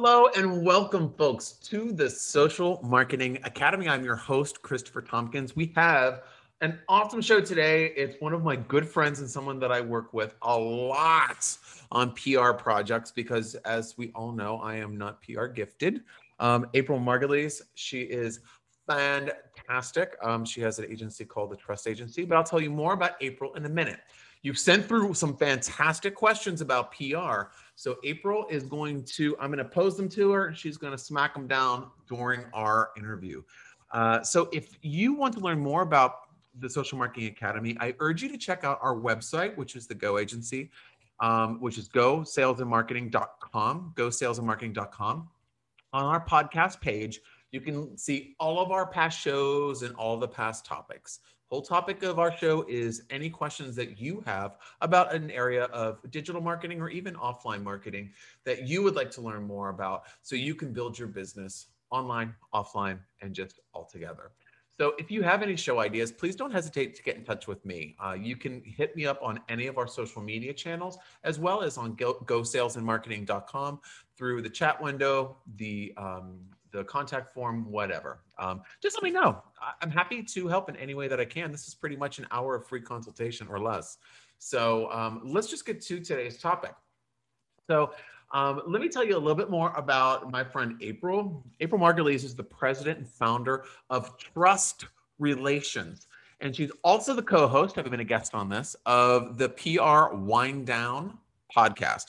Hello and welcome, folks, to the Social Marketing Academy. I'm your host, Christopher Tompkins. We have an awesome show today. It's one of my good friends and someone that I work with a lot on PR projects because, as we all know, I am not PR gifted. Um, April Margulies, she is fantastic. Um, she has an agency called the Trust Agency, but I'll tell you more about April in a minute. You've sent through some fantastic questions about PR. So April is going to, I'm going to pose them to her and she's going to smack them down during our interview. Uh, so if you want to learn more about the Social Marketing Academy, I urge you to check out our website, which is the Go Agency, um, which is gosalesandmarketing.com, gosalesandmarketing.com. On our podcast page, you can see all of our past shows and all the past topics. Whole topic of our show is any questions that you have about an area of digital marketing or even offline marketing that you would like to learn more about so you can build your business online, offline, and just all together. So if you have any show ideas, please don't hesitate to get in touch with me. Uh, you can hit me up on any of our social media channels, as well as on go, gosalesandmarketing.com through the chat window, the um, the contact form, whatever. Um, just let me know. I'm happy to help in any way that I can. This is pretty much an hour of free consultation or less. So um, let's just get to today's topic. So um, let me tell you a little bit more about my friend April. April Margulies is the president and founder of Trust Relations. And she's also the co host, I've been a guest on this, of the PR Wind Down podcast.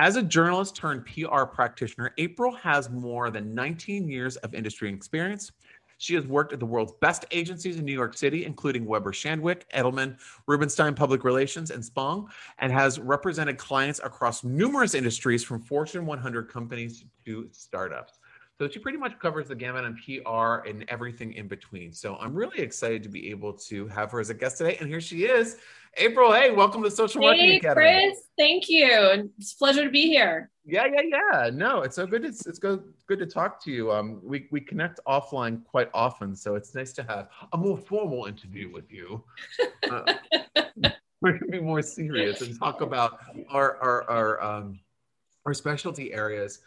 As a journalist turned PR practitioner, April has more than 19 years of industry experience. She has worked at the world's best agencies in New York City, including Weber Shandwick, Edelman, Rubenstein Public Relations, and Spong, and has represented clients across numerous industries from Fortune 100 companies to startups. So she pretty much covers the gamut on PR and everything in between. So I'm really excited to be able to have her as a guest today. And here she is. April, hey, welcome to Social Marketing hey, Academy. Chris, thank you. It's a pleasure to be here. Yeah, yeah, yeah. No, it's so good. It's it's good good to talk to you. Um, we we connect offline quite often, so it's nice to have a more formal interview with you. Uh, we're gonna be more serious and talk about our our our um our specialty areas.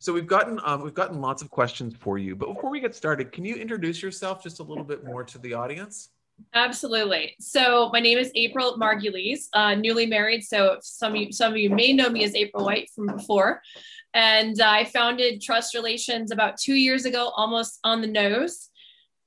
So we've gotten um, we've gotten lots of questions for you, but before we get started, can you introduce yourself just a little bit more to the audience? Absolutely. So my name is April Margulies, uh, newly married. So some of you, some of you may know me as April White from before, and I founded Trust Relations about two years ago, almost on the nose,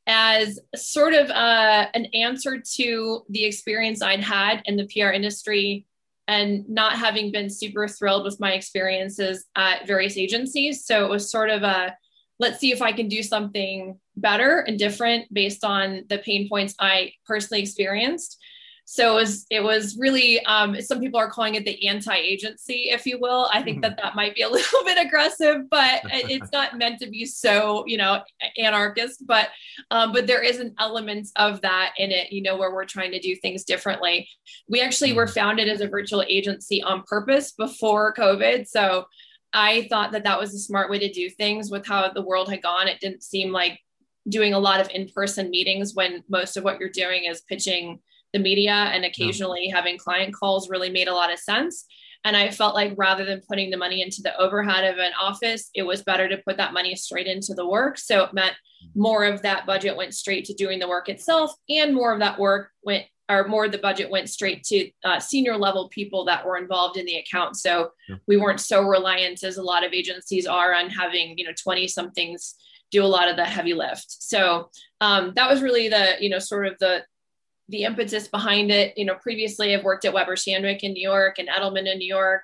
as sort of uh, an answer to the experience I'd had in the PR industry and not having been super thrilled with my experiences at various agencies. So it was sort of a let's see if I can do something better and different based on the pain points I personally experienced. So it was, it was really, um, some people are calling it the anti-agency, if you will. I think mm-hmm. that that might be a little bit aggressive, but it's not meant to be so, you know, anarchist. But, um, but there is an element of that in it, you know, where we're trying to do things differently. We actually were mm-hmm. founded as a virtual agency on purpose before COVID. So I thought that that was a smart way to do things with how the world had gone. It didn't seem like doing a lot of in-person meetings when most of what you're doing is pitching the media and occasionally yeah. having client calls really made a lot of sense. And I felt like rather than putting the money into the overhead of an office, it was better to put that money straight into the work. So it meant more of that budget went straight to doing the work itself, and more of that work went or more of the budget went straight to uh, senior level people that were involved in the account. So yeah. we weren't so reliant as a lot of agencies are on having, you know, 20 somethings do a lot of the heavy lift. So um, that was really the, you know, sort of the, the impetus behind it. You know, previously I've worked at Weber Shandwick in New York and Edelman in New York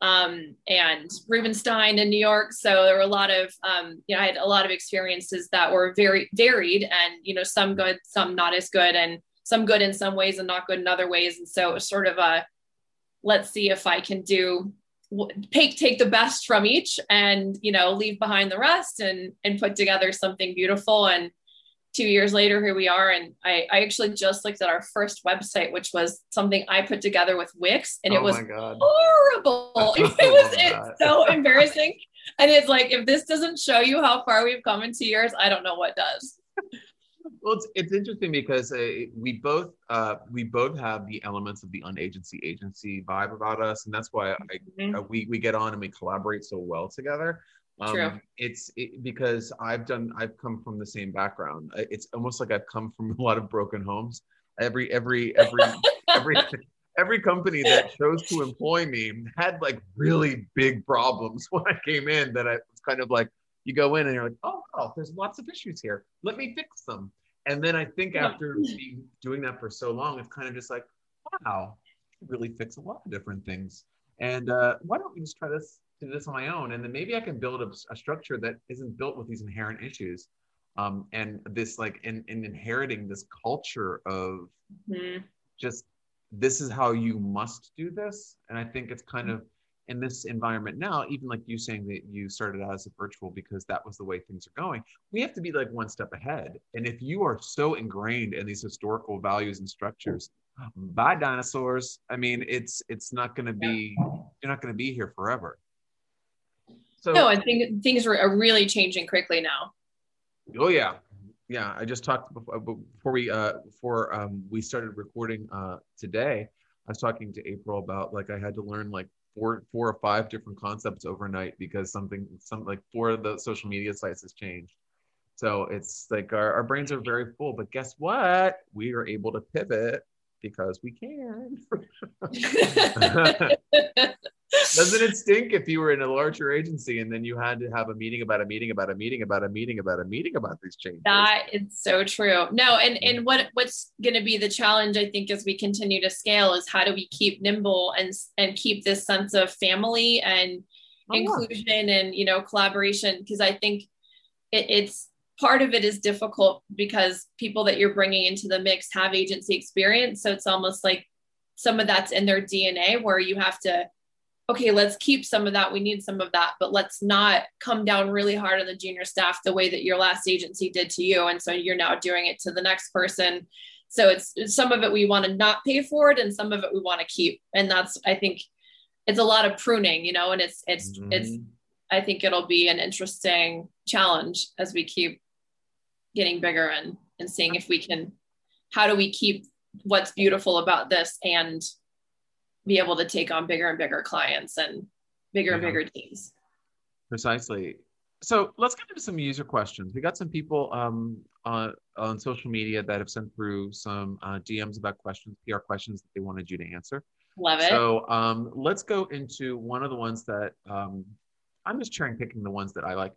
um, and Rubenstein in New York. So there were a lot of, um, you know, I had a lot of experiences that were very varied and, you know, some good, some not as good. And some good in some ways and not good in other ways. And so it was sort of a let's see if I can do take take the best from each and you know leave behind the rest and and put together something beautiful and two years later here we are. And I, I actually just looked at our first website which was something i put together with wix and it oh was horrible. It was it's so embarrassing. And it's like if this doesn't show you how far we've come in two years i don't know what does. Well, it's, it's interesting because uh, we both uh, we both have the elements of the unagency agency vibe about us, and that's why I, mm-hmm. uh, we we get on and we collaborate so well together. Um, True. It's it, because I've done, I've come from the same background. It's almost like I've come from a lot of broken homes. Every, every, every, every, every company that chose to employ me had like really big problems when I came in. That I was kind of like, you go in and you're like, oh, oh, there's lots of issues here. Let me fix them. And then I think after being, doing that for so long, it's kind of just like, wow, I really fix a lot of different things. And uh, why don't we just try this, do this on my own? And then maybe I can build a, a structure that isn't built with these inherent issues. Um, and this like in, in inheriting this culture of Mhm. just this is how you must do this. And I think it's kind of in this environment now, even like you saying that you started out as a virtual because that was the way things are going, we have to be like one step ahead. And if you are so ingrained in these historical values and structures, bye dinosaurs. I mean, it's it's not gonna be you're not gonna be here forever. So No, I think things are really changing quickly now. Oh yeah, yeah. I just talked before, before we uh, before um, we started recording uh, today. I was talking to April about like I had to learn like four four or five different concepts overnight because something some like four of the social media sites has changed. So it's like our, our brains are very full, but guess what? We are able to pivot because we can. Doesn't it stink if you were in a larger agency and then you had to have a meeting about a meeting about a meeting about a meeting about a meeting about these changes? That is so true. No, and and what what's going to be the challenge, I think, as we continue to scale, is how do we keep nimble and and keep this sense of family and Oh, yeah. inclusion and you know collaboration? Because I think it, it's part of it is difficult because people that you're bringing into the mix have agency experience, so it's almost like some of that's in their DNA, where you have to okay, let's keep some of that. We need some of that, but let's not come down really hard on the junior staff the way that your last agency did to you. And so you're now doing it to the next person. So it's some of it we want to not pay for it, and some of it we want to keep. And that's, I think, it's a lot of pruning, you know, and it's, it's, it's, Mhm. I think it'll be an interesting challenge as we keep getting bigger and, and seeing if we can, how do we keep what's beautiful about this and be able to take on bigger and bigger clients and bigger and bigger teams. Precisely. So let's get into some user questions. We got some people um, on, on social media that have sent through some uh, DMs about questions, PR questions that they wanted you to answer. Love it. So um, let's go into one of the ones that um, I'm just cherry picking the ones that I like.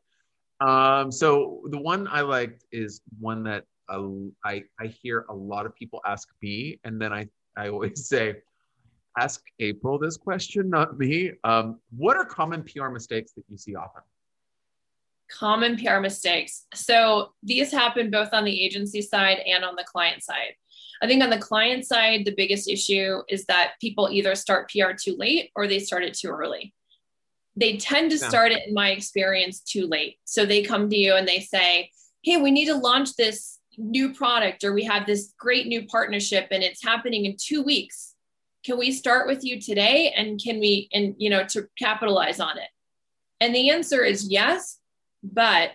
Um, so the one I liked is one that uh, I I hear a lot of people ask me, and then I I always say, ask April this question, not me. Um, what are common PR mistakes that you see often? Common PR mistakes. So these happen both on the agency side and on the client side. I think on the client side, the biggest issue is that people either start PR too late or they start it too early. They tend to Yeah. start it, in my experience, too late. So they come to you and they say, Hey, we need to launch this new product, or we have this great new partnership and it's happening in two weeks. Can we start with you today? And can we, and you know, to capitalize on it? And the answer is yes, but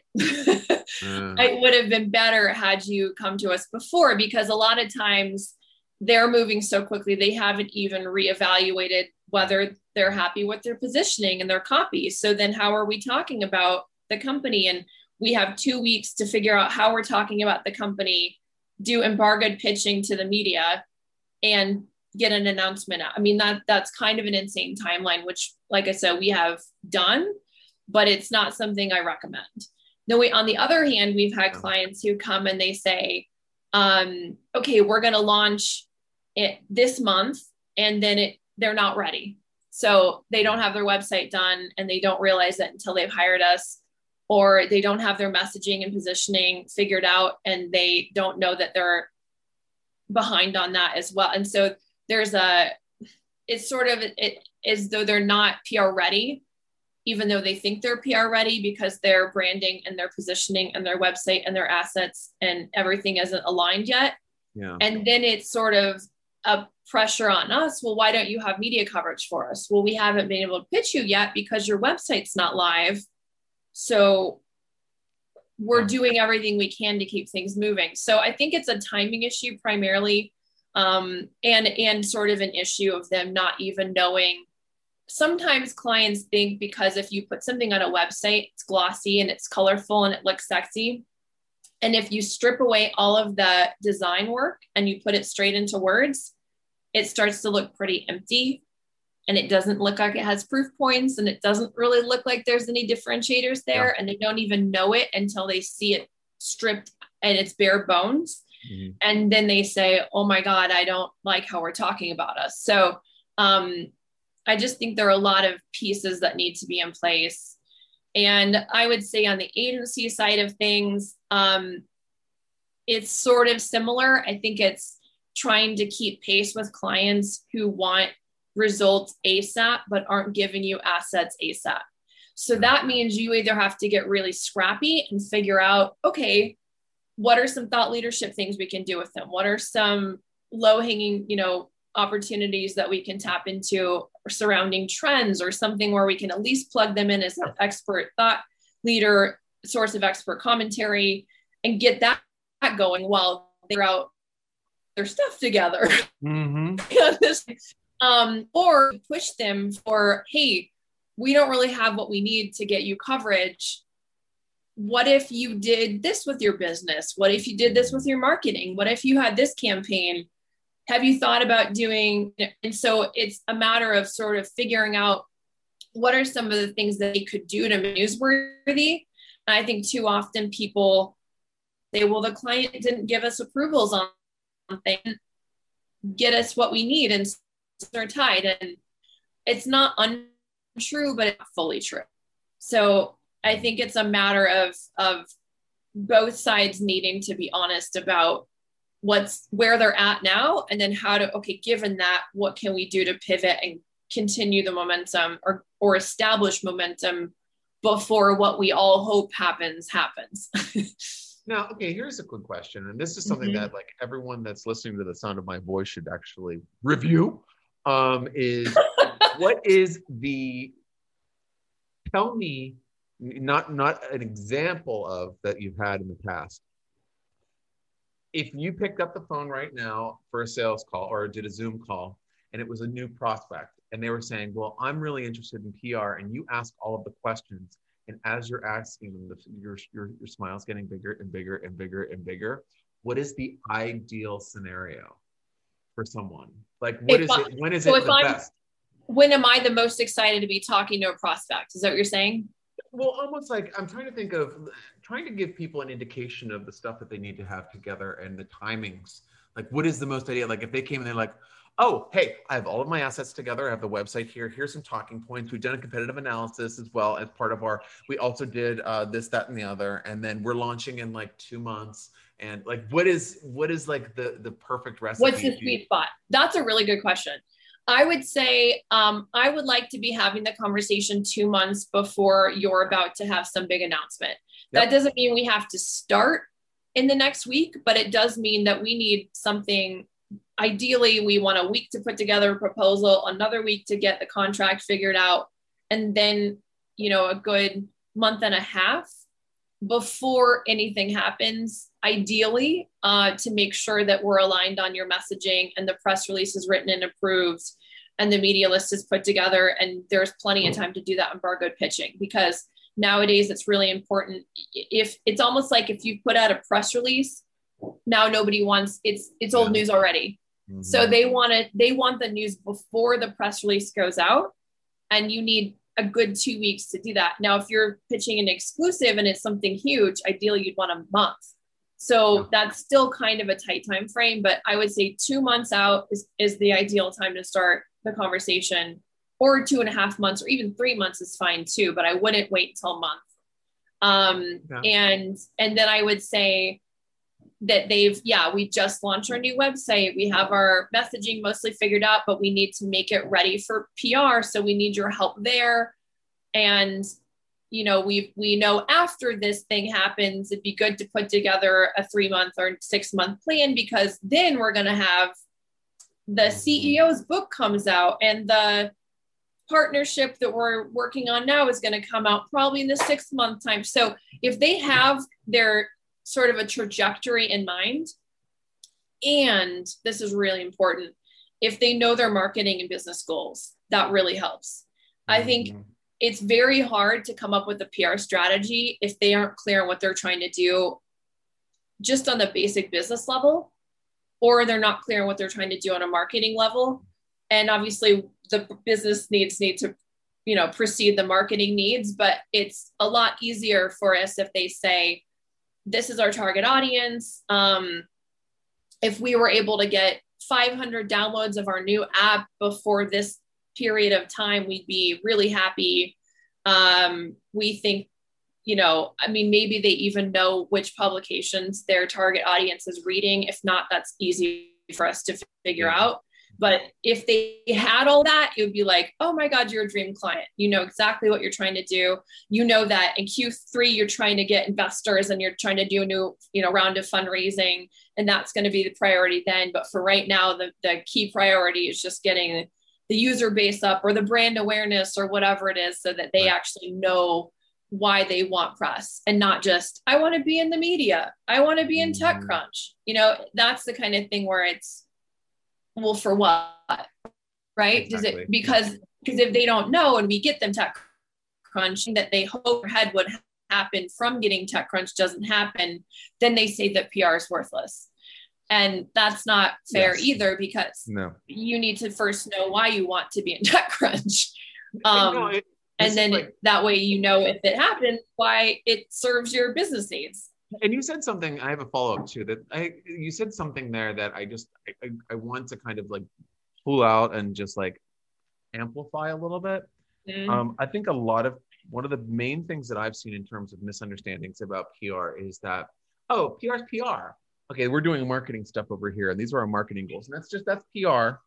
Uh, it would have been better had you come to us before because a lot of times they're moving so quickly they haven't even reevaluated whether they're happy with their positioning and their copy so then how are we talking about the company and we have two weeks to figure out how we're talking about the company do embargoed pitching to the media and get an announcement out i mean that that's kind of an insane timeline which like i said we have done but it's not something i recommend no, we, on the other hand, we've had clients who come and they say, um, okay, we're going to launch it this month, and then it, they're not ready. So they don't have their website done and they don't realize it until they've hired us, or they don't have their messaging and positioning figured out and they don't know that they're behind on that as well. And so there's a, it's sort of it as though they're not PR ready even though they think they're PR ready because their branding and their positioning and their website and their assets and everything isn't aligned yet. yeah. And then it's sort of a pressure on us. Well, why don't you have media coverage for us? Well, we haven't been able to pitch you yet because your website's not live. So we're doing everything we can to keep things moving. So I think it's a timing issue primarily, um, and and sort of an issue of them not even knowing sometimes clients think because if you put something on a website, it's glossy and it's colorful and it looks sexy. And if you strip away all of the design work and you put it straight into words, it starts to look pretty empty and it doesn't look like it has proof points and it doesn't really look like there's any differentiators there yeah. and they don't even know it until they see it stripped and it's bare bones mm-hmm. and then they say oh my god i don't like how we're talking about us so um, i just think there are a lot of pieces that need to be in place and i would say on the agency side of things um, it's sort of similar i think it's trying to keep pace with clients who want results ASAP, but aren't giving you assets ASAP. So that means you either have to get really scrappy and figure out, okay, what are some thought leadership things we can do with them? What are some low hanging, you know, opportunities that we can tap into surrounding trends or something where we can at least plug them in as an expert thought leader, source of expert commentary, and get that going while they're out their stuff together. Mm-hmm. um, or push them for, hey, we don't really have what we need to get you coverage. What if you did this with your business? What if you did this with your marketing? What if you had this campaign? Have you thought about doing? And so it's a matter of sort of figuring out what are some of the things that they could do to be newsworthy. And I think too often people say, well, the client didn't give us approvals on things, get us what we need. And they're tied and it's not untrue but it's fully true so i think it's a matter of of both sides needing to be honest about what's where they're at now and then how to okay given that what can we do to pivot and continue the momentum or or establish momentum before what we all hope happens happens now okay here's a quick question and this is something mm-hmm. that like everyone that's listening to the sound of my voice should actually review um, is what is the tell me not not an example of that you've had in the past if you picked up the phone right now for a sales call or did a zoom call and it was a new prospect and they were saying well i'm really interested in pr and you ask all of the questions and as you're asking them the, your, your, your smile's getting bigger and bigger and bigger and bigger what is the ideal scenario for someone? Like, what if is I, it? When is so it the I'm, best? When am I the most excited to be talking to a prospect? Is that what you're saying? Well, almost like I'm trying to think of trying to give people an indication of the stuff that they need to have together and the timings. Like, what is the most ideal? Like, if they came and they're like, oh, hey, I have all of my assets together. I have the website here. Here's some talking points. We've done a competitive analysis as well as part of our, we also did uh, this, that, and the other. And then we're launching in like two months and like what is what is like the the perfect recipe what's the sweet spot that's a really good question i would say um, i would like to be having the conversation two months before you're about to have some big announcement yep. that doesn't mean we have to start in the next week but it does mean that we need something ideally we want a week to put together a proposal another week to get the contract figured out and then you know a good month and a half before anything happens, ideally, uh, to make sure that we're aligned on your messaging and the press release is written and approved and the media list is put together. And there's plenty of time to do that embargoed pitching because nowadays it's really important. If it's almost like if you put out a press release, now nobody wants it's it's old news already. Mm-hmm. So they want it, they want the news before the press release goes out. And you need a good two weeks to do that. Now, if you're pitching an exclusive and it's something huge, ideally you'd want a month. So that's still kind of a tight time frame, but I would say two months out is, is the ideal time to start the conversation, or two and a half months, or even three months is fine too. But I wouldn't wait until a month. Um, yeah. And and then I would say that they've yeah we just launched our new website. We have our messaging mostly figured out but we need to make it ready for pr so we need your help there. And you know we we know after this thing happens it'd be good to put together a three month or six month plan because then we're going to have the ceo's book comes out and the partnership that we're working on now is going to come out probably in the six month time. So if they have their sort of a trajectory in mind. And this is really important. If they know their marketing and business goals, that really helps. I think mm-hmm. it's very hard to come up with a PR strategy if they aren't clear on what they're trying to do just on the basic business level, or they're not clear on what they're trying to do on a marketing level. And obviously, the business needs need to, you know, precede the marketing needs. But it's a lot easier for us if they say, "This is our target audience." Um, if we were able to get 500 downloads of our new app before this period of time, we'd be really happy. Um, we think you know, I mean, maybe they even know which publications their target audience is reading. If not, that's easy for us to figure out. But if they had all that, it would be like, oh my God, you're a dream client. You know exactly what you're trying to do. You know that in Q3 you're trying to get investors and you're trying to do a new, you know, round of fundraising, and that's going to be the priority then. But for right now, the, the key priority is just getting the user base up or the brand awareness or whatever it is so that they actually know why they want press and not just i want to be in the media i want to be in techcrunch mm. you know that's the kind of thing where it's well for what right exactly. does it because because if they don't know and we get them techcrunch that they hope head would happen from getting techcrunch doesn't happen then they say that pr is worthless and that's not fair yes. either because no. you need to first know why you want to be in techcrunch um, no, it, and then like, that way you know if it happens why it serves your business needs and you said something i have a follow-up too that i you said something there that i just I, I want to kind of like pull out and just like amplify a little bit. Mm. um, i think a lot of one of the main things that i've seen in terms of misunderstandings about pr is that oh pr is pr okay we're doing marketing stuff over here and these are our marketing goals and that's just that's pr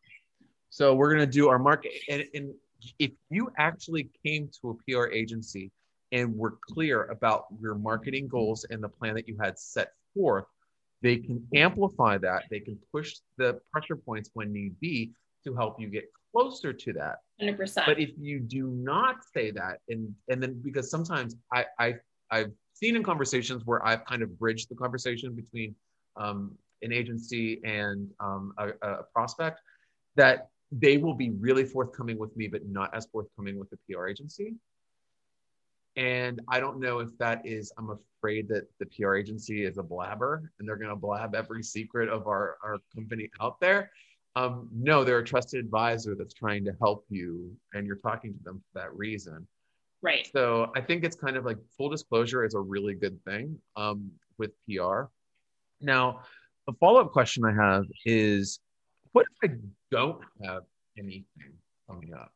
so we're going to do our market and, and if you actually came to a PR agency and were clear about your marketing goals and the plan that you had set forth, they can amplify that. They can push the pressure points when need be to help you get closer to that. 100%. But if you do not say that, and and then because sometimes I, I I've seen in conversations where I've kind of bridged the conversation between um, an agency and um, a, a prospect, that they will be really forthcoming with me, but not as forthcoming with the PR agency. And I don't know if that is, I'm afraid that the PR agency is a blabber and they're going to blab every secret of our, our company out there. Um, no, they're a trusted advisor that's trying to help you and you're talking to them for that reason. Right. So I think it's kind of like full disclosure is a really good thing um, with PR. Now, a follow up question I have is what if I don't have anything coming up?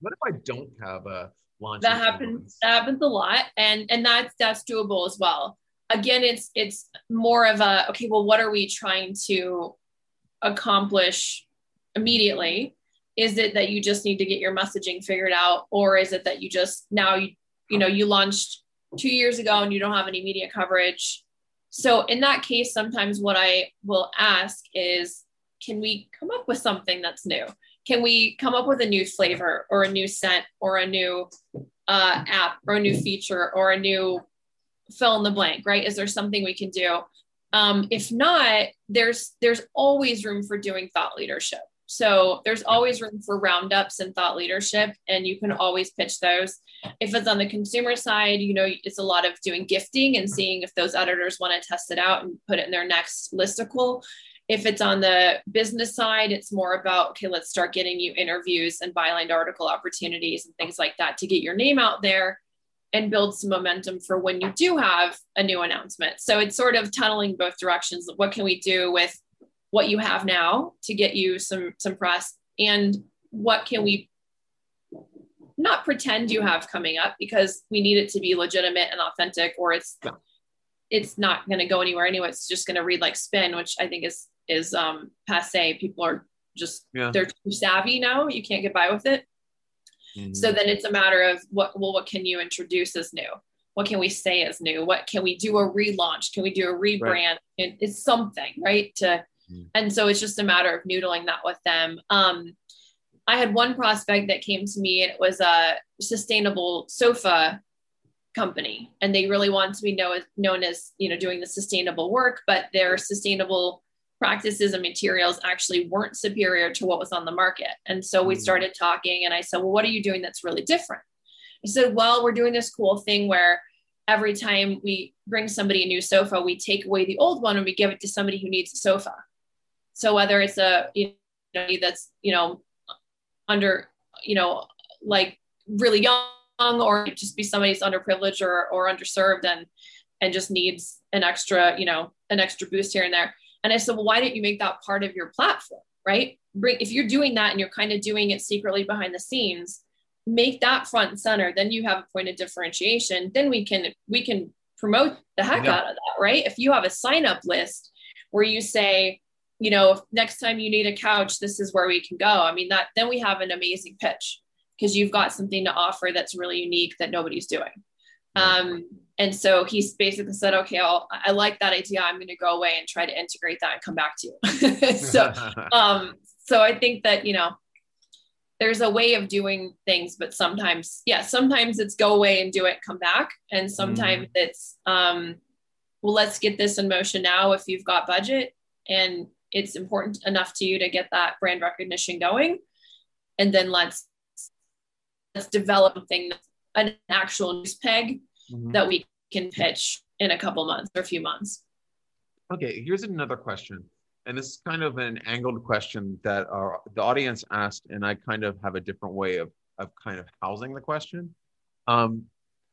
What if I don't have a launch? That happens. That happens a lot, and and that's that's doable as well. Again, it's it's more of a okay. Well, what are we trying to accomplish immediately? Is it that you just need to get your messaging figured out, or is it that you just now you you know you launched two years ago and you don't have any media coverage? So in that case, sometimes what I will ask is can we come up with something that's new? Can we come up with a new flavor or a new scent or a new uh, app or a new feature or a new fill in the blank, right? Is there something we can do? Um, if not, there's there's always room for doing thought leadership. So there's always room for roundups and thought leadership, and you can always pitch those. If it's on the consumer side, you know, it's a lot of doing gifting and seeing if those editors want to test it out and put it in their next listicle. If it's on the business side, it's more about, okay, let's start getting you interviews and byline article opportunities and things like that to get your name out there and build some momentum for when you do have a new announcement. So it's sort of tunneling both directions. What can we do with what you have now to get you some some press and what can we not pretend you have coming up because we need it to be legitimate and authentic or it's it's not going to go anywhere anyway it's just going to read like spin which i think is is um, passe. People are just yeah. they're too savvy now. You can't get by with it. Mm-hmm. So then it's a matter of what well, what can you introduce as new? What can we say as new? What can we do a relaunch? Can we do a rebrand? Right. It, it's something, right? To mm-hmm. and so it's just a matter of noodling that with them. Um, I had one prospect that came to me and it was a sustainable sofa company and they really wanted to be know, known as you know doing the sustainable work but their sustainable practices and materials actually weren't superior to what was on the market. And so we mm. started talking, and I said, Well, what are you doing that's really different? I said, Well, we're doing this cool thing where every time we bring somebody a new sofa, we take away the old one and we give it to somebody who needs a sofa. So whether it's a you know that's you know under you know like really young or just be somebody who's underprivileged or, or underserved and and just needs an extra you know an extra boost here and there and i said well why didn't you make that part of your platform right? Bring if you're doing that and you're kind of doing it secretly behind the scenes make that front and center. Then you have a point of differentiation. Then we can we can promote the heck yeah. out of that right? If you have a sign up list where you say you know next time you need a couch this is where we can go. I mean that then we have an amazing pitch because you've got something to offer that's really unique that nobody's doing. Um, and so he basically said okay I'll, i like that idea. I'm going to go away and try to integrate that and come back to you. So um, so i think that you know there's a way of doing things but sometimes yeah sometimes it's go away and do it come back. And sometimes mm. it's um well let's get this in motion now if you've got budget and it's important enough to you to get that brand recognition going. And then let's let's develop a thing an actual news peg mm-hmm. that we can pitch in a couple months or a few months okay here's another question and this is kind of an angled question that our, the audience asked, and I kind of have a different way of, of kind of housing the question. Um,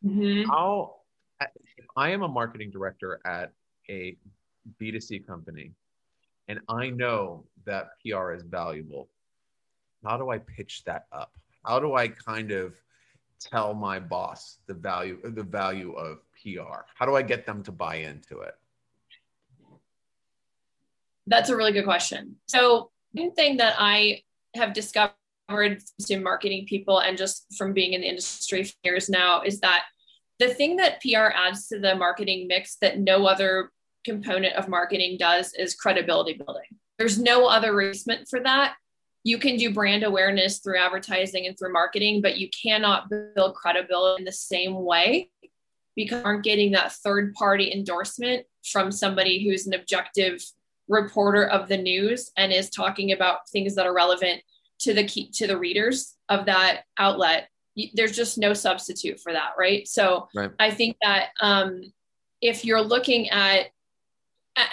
mm-hmm. How, if I am a marketing director at a B2C company, and I know that PR is valuable, how do I pitch that up? How do I kind of tell my boss the value the value of PR? How do I get them to buy into it? That's a really good question. So, one thing that I have discovered in marketing people and just from being in the industry for years now is that the thing that PR adds to the marketing mix that no other component of marketing does is credibility building. There's no other replacement for that. You can do brand awareness through advertising and through marketing, but you cannot build credibility in the same way because you aren't getting that third party endorsement from somebody who's an objective reporter of the news and is talking about things that are relevant to the key to the readers of that outlet there's just no substitute for that right so right. i think that um, if you're looking at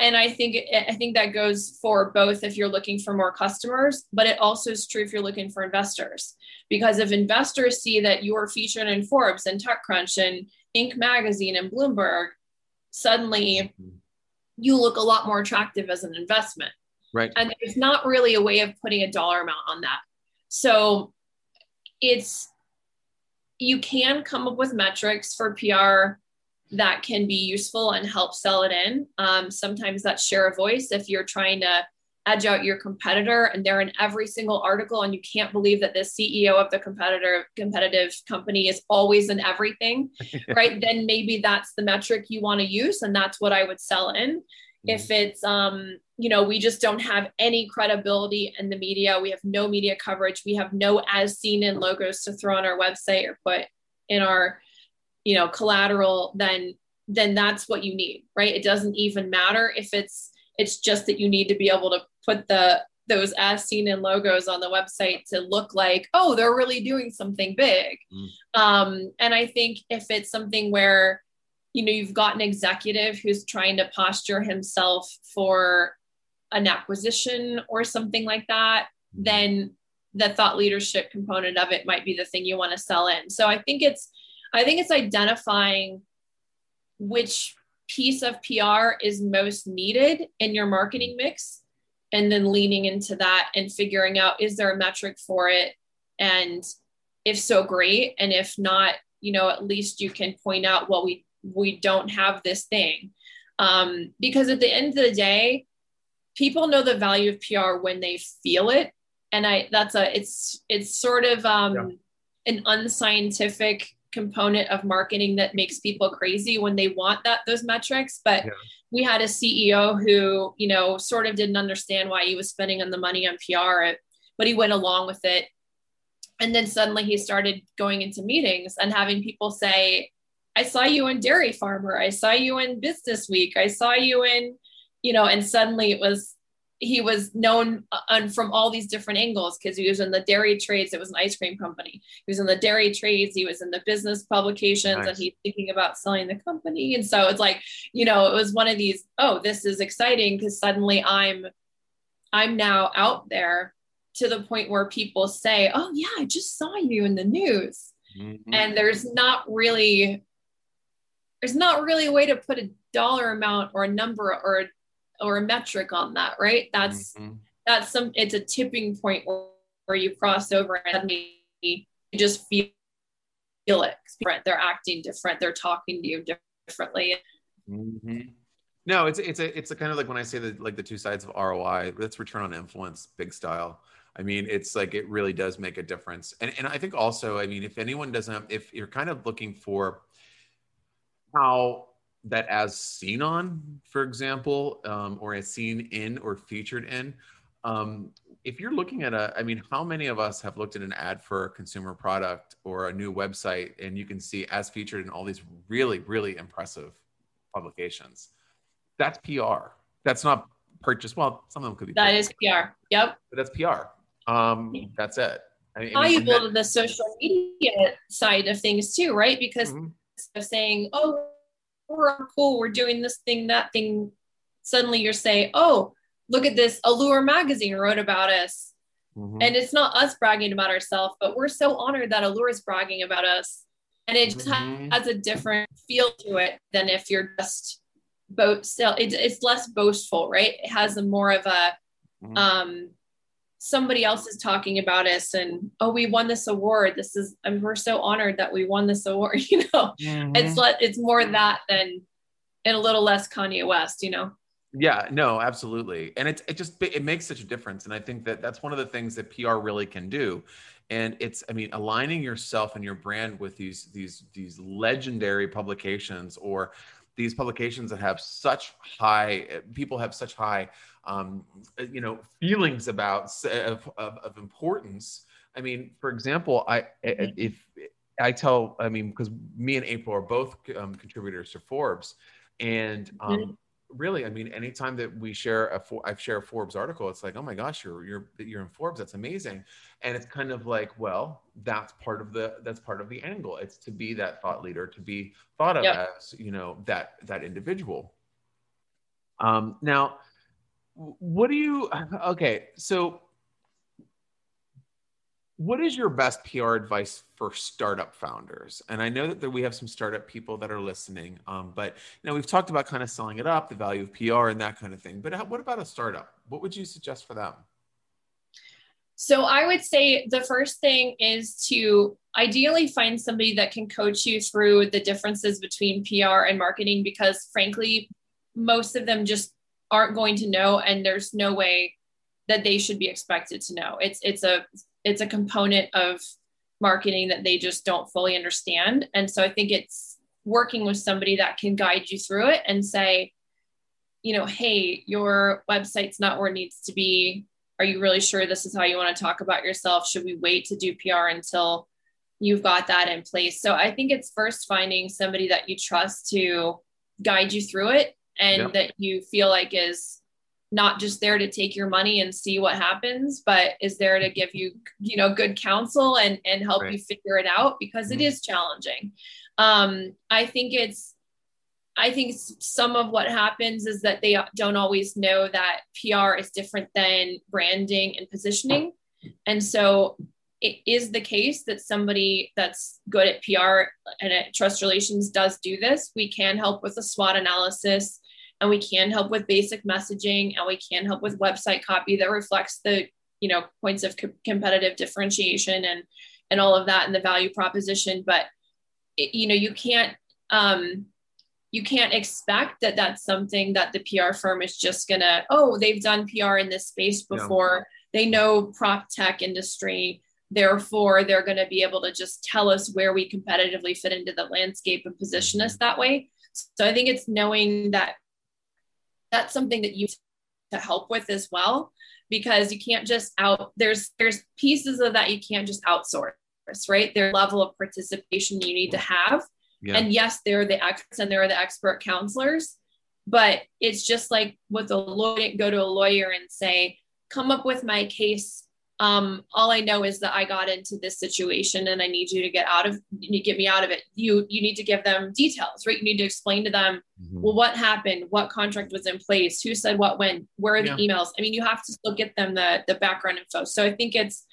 and i think i think that goes for both if you're looking for more customers but it also is true if you're looking for investors because if investors see that you're featured in forbes and techcrunch and inc magazine and bloomberg suddenly mm-hmm you look a lot more attractive as an investment. Right. And there's not really a way of putting a dollar amount on that. So it's, you can come up with metrics for PR that can be useful and help sell it in. Um, sometimes that's share a voice if you're trying to edge out your competitor and they're in every single article and you can't believe that the ceo of the competitor competitive company is always in everything right then maybe that's the metric you want to use and that's what i would sell in mm-hmm. if it's um you know we just don't have any credibility in the media we have no media coverage we have no as seen in logos to throw on our website or put in our you know collateral then then that's what you need right it doesn't even matter if it's it's just that you need to be able to put the those as seen in logos on the website to look like, oh, they're really doing something big. Mm. Um, and I think if it's something where, you know, you've got an executive who's trying to posture himself for an acquisition or something like that, mm. then the thought leadership component of it might be the thing you want to sell in. So I think it's, I think it's identifying which piece of PR is most needed in your marketing mix and then leaning into that and figuring out is there a metric for it? And if so great. And if not you know at least you can point out well we we don't have this thing. Um, because at the end of the day people know the value of pr when they feel it. And i that's a it's it's sort of um, yeah. an unscientific component of marketing that makes people crazy when they want that those metrics but yeah. we had a ceo who you know sort of didn't understand why he was spending on the money on pr but he went along with it. And then suddenly he started going into meetings and having people say i saw you in dairy farmer. I saw you in business week. I saw you in you know and suddenly it was he was known uh, from all these different angles because he was in the dairy trades. It was an ice cream company. He was in the dairy trades. He was in the business publications, nice. and he's thinking about selling the company. And so it's like, you know, it was one of these. Oh, this is exciting because suddenly I'm, I'm now out there to the point where people say, "Oh yeah, I just saw you in the news," mm-hmm. and there's not really, there's not really a way to put a dollar amount or a number or or a metric on that, right? That's mm-hmm. that's some it's a tipping point where, where you cross over and suddenly you just feel feel it different. They're acting different. They're talking to you differently. Mm-hmm. No, it's it's a it's a kind of like when I say that like the two sides of ROI. That's return on influence, big style. I mean, it's like it really does make a difference. And and I think also, I mean, if anyone doesn't, if you're kind of looking for how that as seen on, for example, um, or as seen in or featured in. Um, if you're looking at a, I mean, how many of us have looked at an ad for a consumer product or a new website and you can see as featured in all these really, really impressive publications? That's PR. That's not purchase. Well, some of them could be. That purchased, is PR. Yep. But that's PR. Um, that's it. I mean, valuable that, to the social media side of things too, right? Because mm-hmm. of saying, "Oh, we're cool, we're doing this thing, that thing. Suddenly you're saying, oh, look at this, Allure magazine wrote about us. Mm-hmm. And it's not us bragging about ourselves, but we're so honored that Allure is bragging about us. And it just mm-hmm. has a different feel to it than if you're just boat still it, it's less boastful, right? It has a more of a mm-hmm. um somebody else is talking about us and oh we won this award. This is and we're so honored that we won this award you know? Mm-hmm. it's let it's more that than and a little less kanye west you know? Yeah no absolutely. And it, it just it makes such a difference. And i think that that's one of the things that pr really can do. And it's i mean aligning yourself and your brand with these these these legendary publications or these publications that have such high people have such high um, you know feelings about of, of, of, importance i mean for example i mm-hmm. if i tell i mean because me and april are both um, contributors to forbes and um, mm-hmm. Really i mean anytime that we share a i share a forbes article it's like oh my gosh you're you're you're in forbes that's amazing. And it's kind of like well that's part of the that's part of the angle. It's to be that thought leader to be thought of yep. as you know that that individual. Um now what do you okay so what is your best pr advice for startup founders? And i know that we have some startup people that are listening um, but you know we've talked about kind of selling it up the value of pr and that kind of thing but what about a startup? What would you suggest for them? So i would say the first thing is to ideally find somebody that can coach you through the differences between pr and marketing because frankly most of them just aren't going to know and there's no way that they should be expected to know. It's it's a it's a component of marketing that they just don't fully understand. And so i think it's working with somebody that can guide you through it and say you know hey your website's not where it needs to be. Are you really sure this is how you want to talk about yourself? Should we wait to do pr until you've got that in place? So i think it's first finding somebody that you trust to guide you through it and yeah. that you feel like is not just there to take your money and see what happens but is there to give you you know good counsel and and help right. you figure it out because mm-hmm. it is challenging um i think it's i think some of what happens is that they don't always know that pr is different than branding and positioning and so it is the case that somebody that's good at PR and at trust relations does do this. We can help with a SWOT analysis and we can help with basic messaging and we can help with website copy that reflects the you know points of co- competitive differentiation and and all of that and the value proposition. But it, you know you can't um you can't expect that that's something that the PR firm is just gonna oh they've done PR in this space before. Yeah. they know prop tech industry. Therefore they're going to be able to just tell us where we competitively fit into the landscape and position us that way. So i think it's knowing that that's something that you to help with as well because you can't just out there's there's pieces of that you can't just outsource right their level of participation you need to have yeah. and yes there are the experts and there are the expert counselors but it's just like with a lawyer go to a lawyer and say come up with my case um, all I know is that I got into this situation and I need you to get out of you get me out of it. You you need to give them details, right? You need to explain to them, mm-hmm. well, what happened, what contract was in place, who said what when, where are the yeah. emails? I mean, you have to still get them the the background info. So I think it's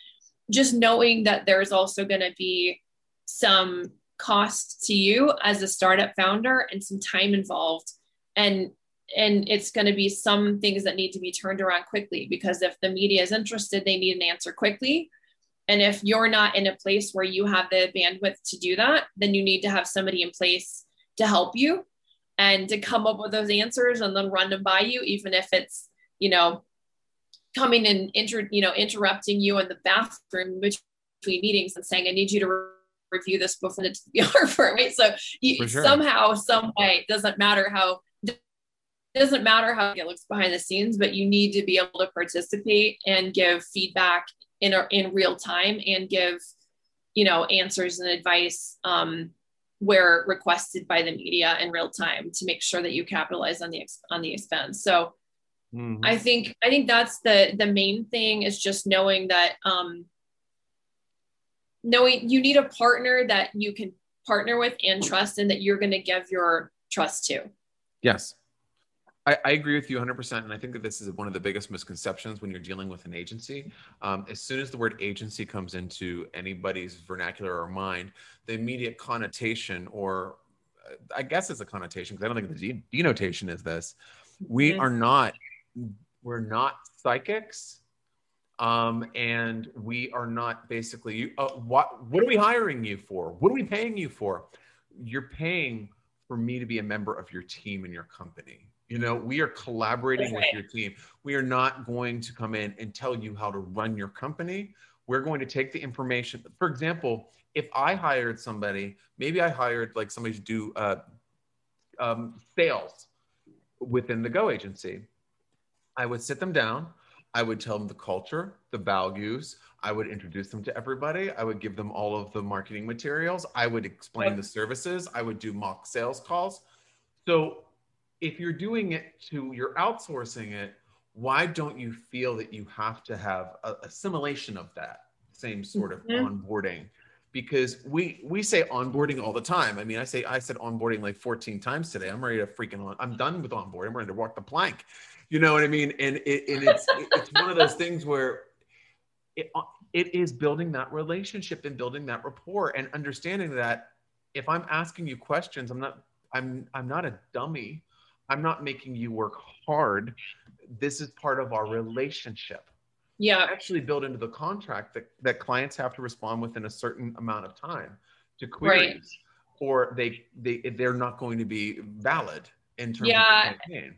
just knowing that there's also going to be some cost to you as a startup founder and some time involved and and it's going to be some things that need to be turned around quickly because if the media is interested they need an answer quickly and if you're not in a place where you have the bandwidth to do that then you need to have somebody in place to help you and to come up with those answers and then run them by you even if it's you know coming and inter you know interrupting you in the bathroom between meetings and saying i need you to re- review this before the firm, right? So you, sure. somehow, some way, it doesn't matter how doesn't matter how it looks behind the scenes, but you need to be able to participate and give feedback in a, in real time and give, you know, answers and advice um, where requested by the media in real time to make sure that you capitalize on the on the expense. So mm-hmm. I think I think that's the the main thing is just knowing that um, knowing you need a partner that you can partner with and trust and that you're going to give your trust to. Yes. I, I, agree with you 100%. And I think that this is one of the biggest misconceptions when you're dealing with an agency. Um, as soon as the word agency comes into anybody's vernacular or mind, the immediate connotation, or uh, I guess it's a connotation, because I don't think the denotation is this. We mm-hmm. are not, we're not psychics. Um, and we are not basically, uh, what, what are we hiring you for? What are we paying you for? You're paying for me to be a member of your team and your company you know, we are collaborating with your team. We are not going to come in and tell you how to run your company. We're going to take the information. For example, if I hired somebody, maybe I hired like somebody to do uh, um, sales within the Go agency, I would sit them down. I would tell them the culture, the values. I would introduce them to everybody. I would give them all of the marketing materials. I would explain the services. I would do mock sales calls. So if you're doing it to you're outsourcing it why don't you feel that you have to have a assimilation of that same sort of mm-hmm. onboarding? Because we we say onboarding all the time. I mean i say i said onboarding like 14 times today. I'm ready to freaking on i'm done with onboarding. I'm ready to walk the plank. You know what i mean? And it, and it's it's one of those things where it, it is building that relationship and building that rapport and understanding that if i'm asking you questions i'm not i'm i'm not a dummy I'm not making you work hard. This is part of our relationship. Yeah. Actually build into the contract that, that clients have to respond within a certain amount of time to queries right. or they they they're not going to be valid in terms yeah. of the campaign.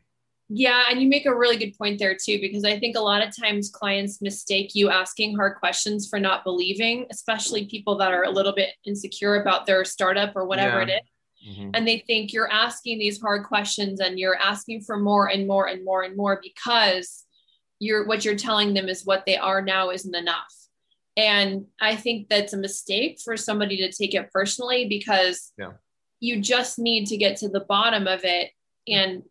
Yeah, and you make a really good point there too, because I think a lot of times clients mistake you asking hard questions for not believing, especially people that are a little bit insecure about their startup or whatever yeah. it is. Mm-hmm. And they think you're asking these hard questions and you're asking for more and more and more and more because you're what you're telling them is what they are now isn't enough. And I think that's a mistake for somebody to take it personally because yeah. you just need to get to the bottom of it and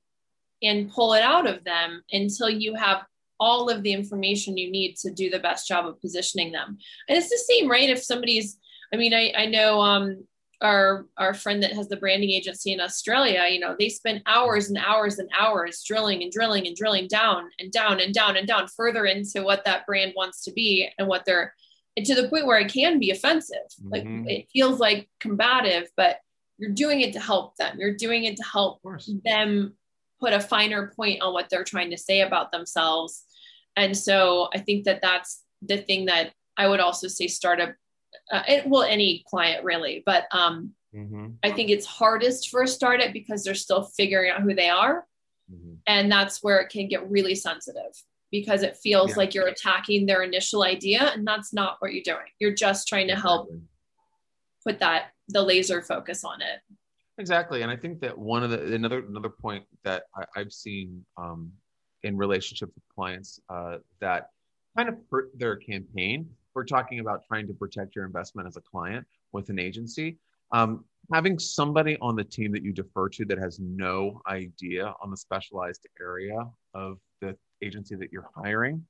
and pull it out of them until you have all of the information you need to do the best job of positioning them. And it's the same, right? If somebody's, I mean, I, I know um, our our friend that has the branding agency in Australia, you know, they spend hours and hours and hours drilling and drilling and drilling down and down and down and down further into what that brand wants to be and what they're and to the point where it can be offensive. Like mm-hmm. it feels like combative, but you're doing it to help them. You're doing it to help them put a finer point on what they're trying to say about themselves. And so I think that that's the thing that I would also say startup uh, it, well, any client really, but um, mm-hmm. I think it's hardest for a startup because they're still figuring out who they are. Mm-hmm. And that's where it can get really sensitive because it feels yeah. like you're attacking their initial idea. And that's not what you're doing. You're just trying to help put that, the laser focus on it. Exactly. And I think that one of the, another, another point that I, have seen um, in relationship with clients uh, that kind of hurt their campaign we're talking about trying to protect your investment as a client with an agency. Um, having somebody on the team that you defer to that has no idea on the specialized area of the agency that you're hiring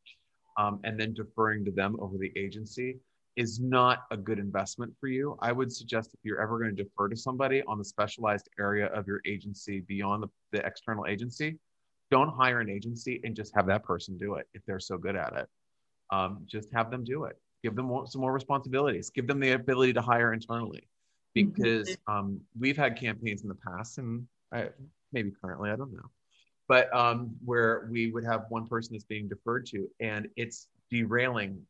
um, and then deferring to them over the agency is not a good investment for you. I would suggest if you're ever going to defer to somebody on the specialized area of your agency beyond the, the external agency, don't hire an agency and just have that person do it if they're so good at it. Um, just have them do it. Give them more, some more responsibilities. Give them the ability to hire internally, mm-hmm. because um, we've had campaigns in the past, and I, maybe currently, I don't know, but um, where we would have one person that's being deferred to, and it's derailing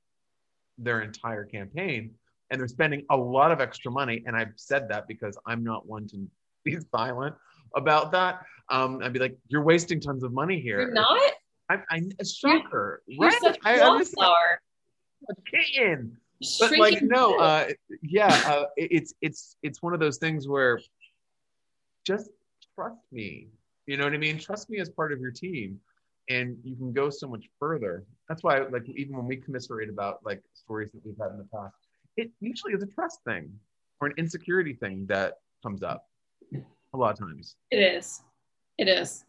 their entire campaign, and they're spending a lot of extra money. And I've said that because I'm not one to be silent about that. Um, I'd be like, "You're wasting tons of money here." You're not. I, I a shocker, you're, right? You're such I, wallflower. Kitten. But like no, uh, yeah, uh, it's it's it's one of those things where just trust me. You know what I mean? Trust me as part of your team, and you can go so much further. That's why, like, even when we commiserate about like stories that we've had in the past, it usually is a trust thing or an insecurity thing that comes up a lot of times. It is. It is.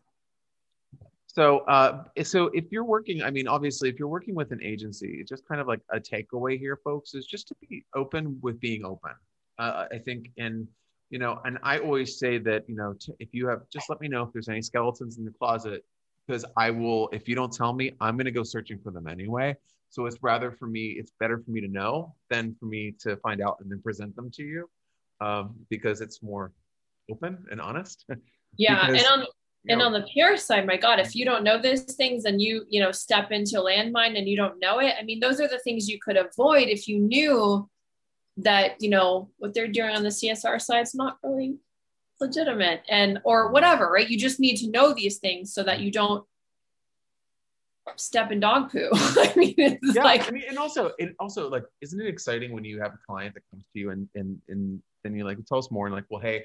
So, uh, so if you're working, I mean, obviously, if you're working with an agency, just kind of like a takeaway here, folks, is just to be open with being open. Uh, I think, and you know, and I always say that, you know, t- if you have, just let me know if there's any skeletons in the closet, because I will. If you don't tell me, I'm going to go searching for them anyway. So it's rather for me, it's better for me to know than for me to find out and then present them to you, um, because it's more open and honest. Yeah, because, and on and on the PR side, my God, if you don't know these things and you, you know, step into a landmine and you don't know it, I mean, those are the things you could avoid if you knew that, you know, what they're doing on the CSR side is not really legitimate and or whatever, right? You just need to know these things so that you don't step in dog poo. I mean, it's yeah, like I mean, and also it also like isn't it exciting when you have a client that comes to you and and and then you like tell us more and like, well, hey,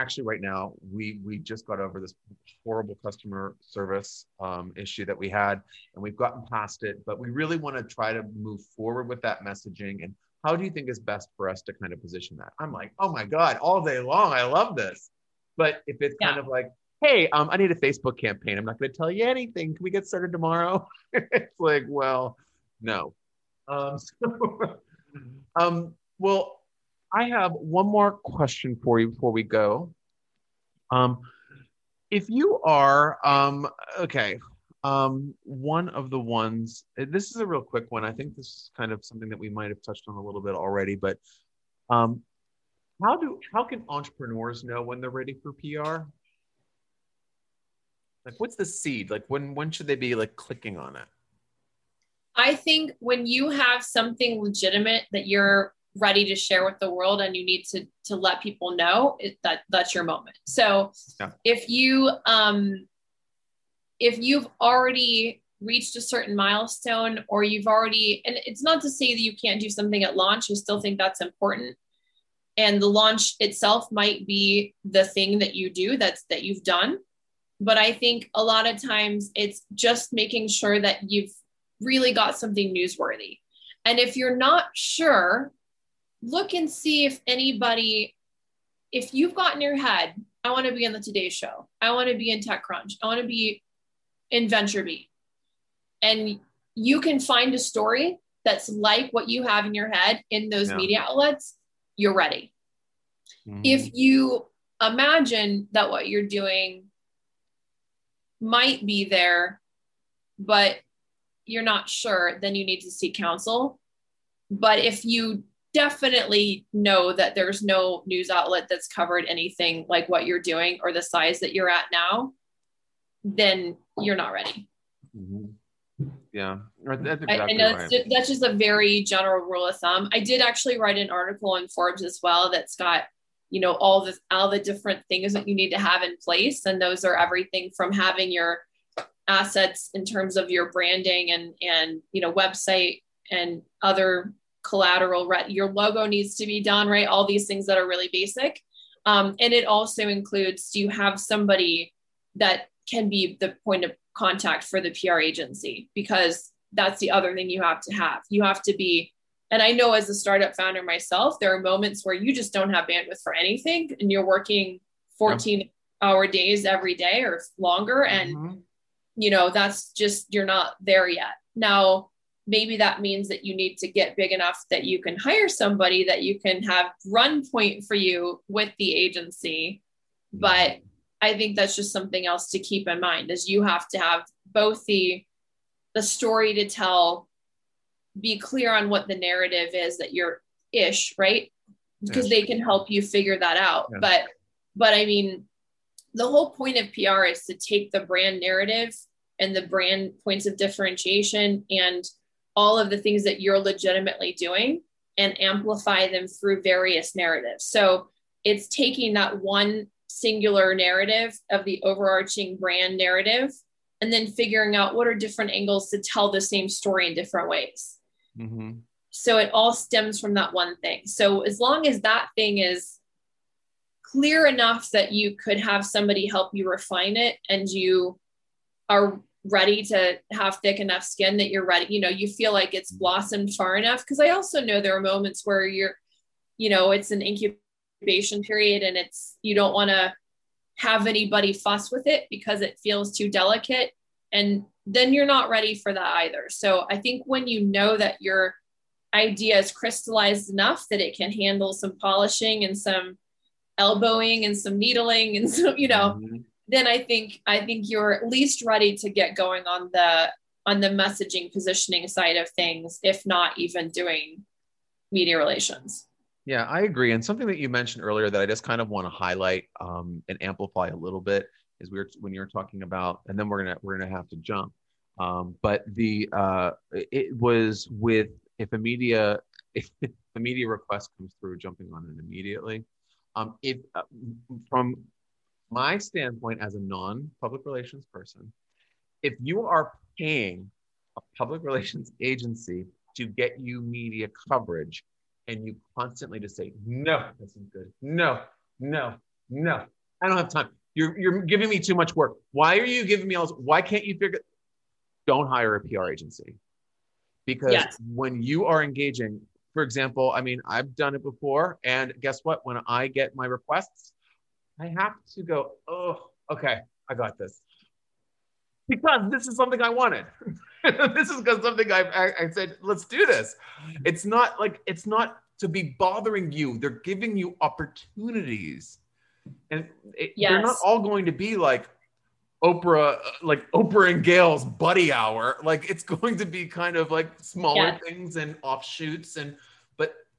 actually right now we we just got over this horrible customer service um, issue that we had and we've gotten past it but we really want to try to move forward with that messaging and how do you think is best for us to kind of position that? I'm like oh my god all day long i love this. But if it's yeah. kind of like hey um, i need a facebook campaign i'm not going to tell you anything can we get started tomorrow? It's like well no. Um, so, um, well I have one more question for you before we go. Um, if you are um, okay, um, one of the ones. This is a real quick one. I think this is kind of something that we might have touched on a little bit already, but um, how do how can entrepreneurs know when they're ready for PR? Like, what's the seed? Like, when when should they be like clicking on it? I think when you have something legitimate that you're ready to share with the world and you need to to let people know it, that that's your moment. So yeah. if you um if you've already reached a certain milestone or you've already and it's not to say that you can't do something at launch i still think that's important. And the launch itself might be the thing that you do that's that you've done. But i think a lot of times it's just making sure that you've really got something newsworthy. And if you're not sure look and see if anybody, if you've got in your head, I want to be on the Today Show, I want to be in TechCrunch, I want to be in VentureBeat, and you can find a story that's like what you have in your head in those yeah. media outlets, you're ready. Mm-hmm. If you imagine that what you're doing might be there, but you're not sure, then you need to seek counsel. But if you definitely know that there's no news outlet that's covered anything like what you're doing or the size that you're at now, then you're not ready. Mm-hmm. Yeah, that's exactly I, and that's, right. that's just a very general rule of thumb. I did actually write an article in Forbes as well that's got you know all the all the different things that you need to have in place, and those are everything from having your assets in terms of your branding and and you know website and other collateral, your logo needs to be done, right? All these things that are really basic. Um, and it also includes do you have somebody that can be the point of contact for the PR agency? Because that's the other thing you have to have. You have to be And I know as a startup founder myself, there are moments where you just don't have bandwidth for anything and you're working 14 yeah. hour days every day or longer. And, mm-hmm. you know, that's just, you're not there yet. Now, maybe that means that you need to get big enough that you can hire somebody that you can have run point for you with the agency. But I think that's just something else to keep in mind is you have to have both the the story to tell, be clear on what the narrative is that you're ish, right? Because they can help you figure that out. Yes. But but I mean, the whole point of PR is to take the brand narrative and the brand points of differentiation and all of the things that you're legitimately doing and amplify them through various narratives. So it's taking that one singular narrative of the overarching brand narrative and then figuring out what are different angles to tell the same story in different ways. Mm-hmm. So it all stems from that one thing. So as long as that thing is clear enough that you could have somebody help you refine it and you are ready to have thick enough skin that you're ready, you know, you feel like it's blossomed far enough. Cause I also know there are moments where you're, you know, it's an incubation period and it's, you don't want to have anybody fuss with it because it feels too delicate. And then you're not ready for that either. So I think when you know that your idea is crystallized enough that it can handle some polishing and some elbowing and some needling and so, you know, mm-hmm then I think I think you're at least ready to get going on the on the messaging positioning side of things, if not even doing media relations. Yeah, I agree. And something that you mentioned earlier that I just kind of want to highlight um, and amplify a little bit is we were when you're talking about, and then we're gonna we're gonna have to jump. Um, but the uh, it was with if a media if a media request comes through, jumping on it immediately. Um, if uh, from my standpoint as a non-public relations person, if you are paying a public relations agency to get you media coverage and you constantly just say, no, this is good. No, no, no, I don't have time. You're, you're giving me too much work. Why are you giving me all this? Why can't you figure? Don't hire a PR agency. Because yes. when you are engaging, for example, I mean, I've done it before. And guess what? When I get my requests, I have to go, oh, okay, I got this. Because this is something I wanted. this is because something I, I, I said, let's do this. It's not like, it's not to be bothering you. They're giving you opportunities. And it, yes. they're not all going to be like Oprah, like Oprah and Gayle's buddy hour. Like it's going to be kind of like smaller yeah. things and offshoots and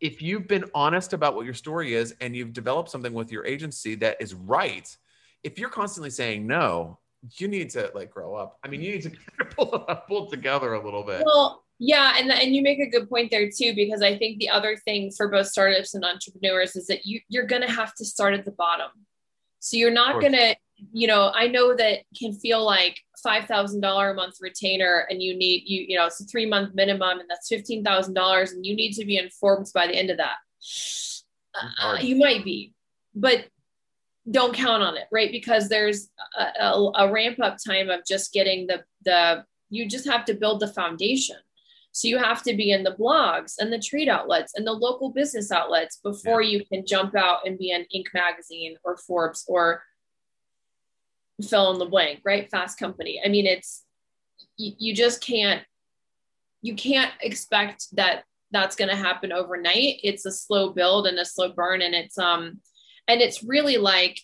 if you've been honest about what your story is and you've developed something with your agency that is right, if you're constantly saying no, you need to like grow up. I mean, you need to pull, pull together a little bit. Well, yeah, and and you make a good point there too, because I think the other thing for both startups and entrepreneurs is that you you're gonna have to start at the bottom. So you're not gonna you know, I know that can feel like five thousand dollar a month retainer, and you need you you know it's a three month minimum, and that's fifteen thousand dollars, and you need to be informed by the end of that. Uh, you might be, but don't count on it, right? Because there's a, a, a ramp up time of just getting the the you just have to build the foundation. So you have to be in the blogs and the trade outlets and the local business outlets before yeah. you can jump out and be in Inc. magazine or Forbes or fill in the blank, right? Fast company. I mean, it's you, you just can't you can't expect that that's going to happen overnight. It's a slow build and a slow burn, and it's um and it's really like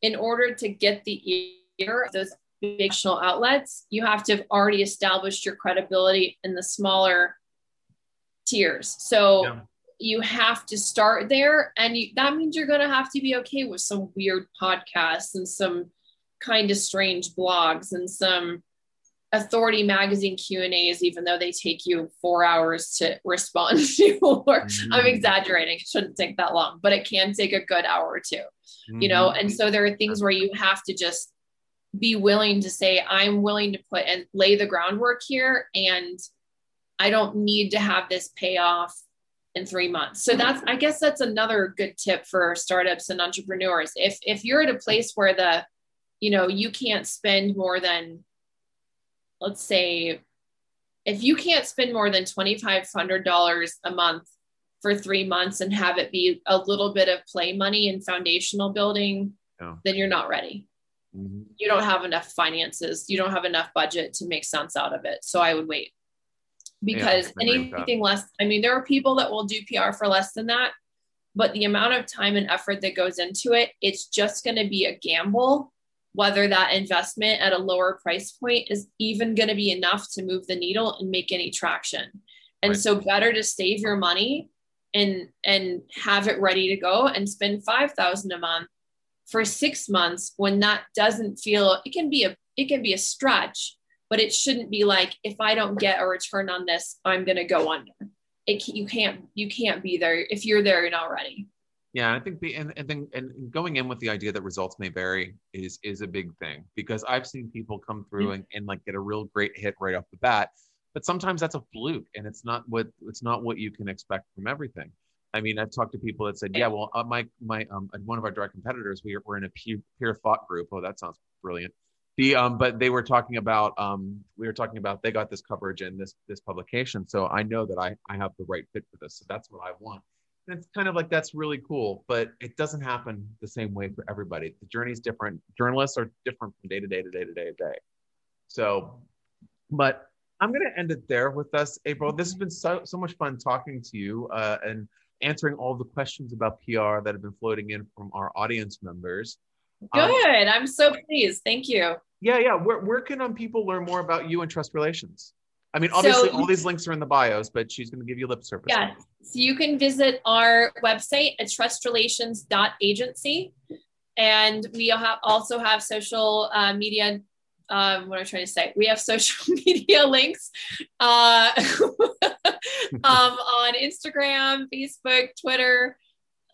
in order to get the ear of those big national outlets, you have to have already established your credibility in the smaller tiers. So. Yeah you have to start there and you, that means you're going to have to be okay with some weird podcasts and some kind of strange blogs and some authority magazine q and a's even though they take you four hours to respond to or mm-hmm. i'm exaggerating it shouldn't take that long but it can take a good hour or 2 mm-hmm. you know mm-hmm. and so there are things where you have to just be willing to say i'm willing to put and lay the groundwork here and i don't need to have this payoff in three months so that's i guess that's another good tip for startups and entrepreneurs if if you're at a place where the you know, you can't spend more than, let's say, if you can't spend more than $2,500 a month for three months and have it be a little bit of play money and foundational building, yeah. then you're not ready. Mm-hmm. You don't have enough finances. You don't have enough budget to make sense out of it. So I would wait because yeah, anything less, I mean, there are people that will do PR for less than that, but the amount of time and effort that goes into it, it's just going to be a gamble whether that investment at a lower price point is even going to be enough to move the needle and make any traction. And right. so better to save your money and and have it ready to go and spend 5000 a month for 6 months when that doesn't feel it can be a it can be a stretch but it shouldn't be like if I don't get a return on this I'm going to go under. It you can't you can't be there if you're there you're not ready. Yeah, I think the, and and then and going in with the idea that results may vary is is a big thing because I've seen people come through mm-hmm. and, and like get a real great hit right off the bat, but sometimes that's a fluke and it's not what it's not what you can expect from everything. I mean, I've talked to people that said, yeah, well, uh, my my um one of our direct competitors, we we're in a peer, peer thought group. Oh, that sounds brilliant. The um, but they were talking about um, we were talking about they got this coverage in this this publication, so I know that I I have the right fit for this, so that's what I want it's kind of like that's really cool, but it doesn't happen the same way for everybody. The journey is different. Journalists are different from day to day to day to day to day. So, but I'm going to end it there with us, April. This has been so, so much fun talking to you uh, and answering all the questions about PR that have been floating in from our audience members. Um, Good. Um, I'm so pleased. Thank you. Yeah, yeah. Where, where can um, people learn more about you and trust relations? I mean, obviously, so, all these links are in the bios, but she's going to give you lip service. Yeah. So you can visit our website at trustrelations.agency. And we have also have social uh, media. Um, what am I trying to say? We have social media links uh, um, on Instagram, Facebook, Twitter.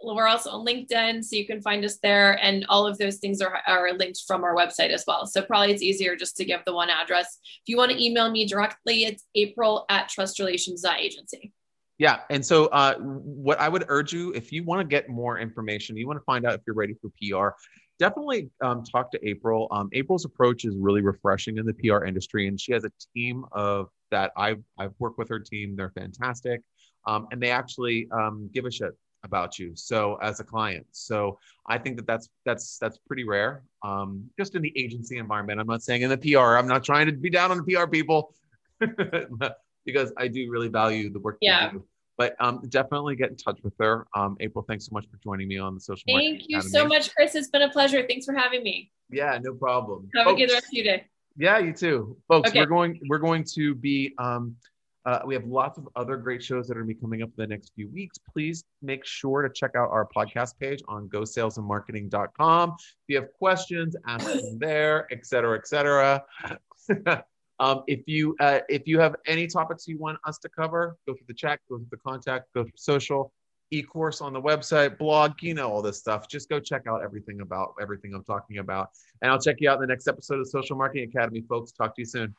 We're also on LinkedIn, so you can find us there. And all of those things are, are linked from our website as well. So probably it's easier just to give the one address. If you want to email me directly, it's april at trustrelations.agency. Yeah. And so, uh, what I would urge you, if you want to get more information, you want to find out if you're ready for PR, definitely um, talk to April. Um, April's approach is really refreshing in the PR industry, and she has a team of that I've I've worked with her team. They're fantastic, um, and they actually um, give a shit about you so as a client. So i think that that's that's that's pretty rare um, just in the agency environment. I'm not saying in the pr i'm not trying to be down on the pr people because i do really value the work yeah. but um, definitely get in touch with her. Um, april thanks so much for joining me on the social thank you Academy. so much chris. It's been a pleasure. Thanks for having me. Yeah no problem. Have folks, a good rest of your day. Yeah you too. Folks okay. we're going we're going to be um, uh, we have lots of other great shows that are going to be coming up in the next few weeks. Please make sure to check out our podcast page on gosalesandmarketing.com. If you have questions, ask them there, et cetera, et cetera. um, if you uh, if you have any topics you want us to cover, go through the chat, go through the contact, go through social, e-course on the website, blog, you know all this stuff. Just go check out everything about everything I'm talking about, and I'll check you out in the next episode of Social Marketing Academy, folks. Talk to you soon.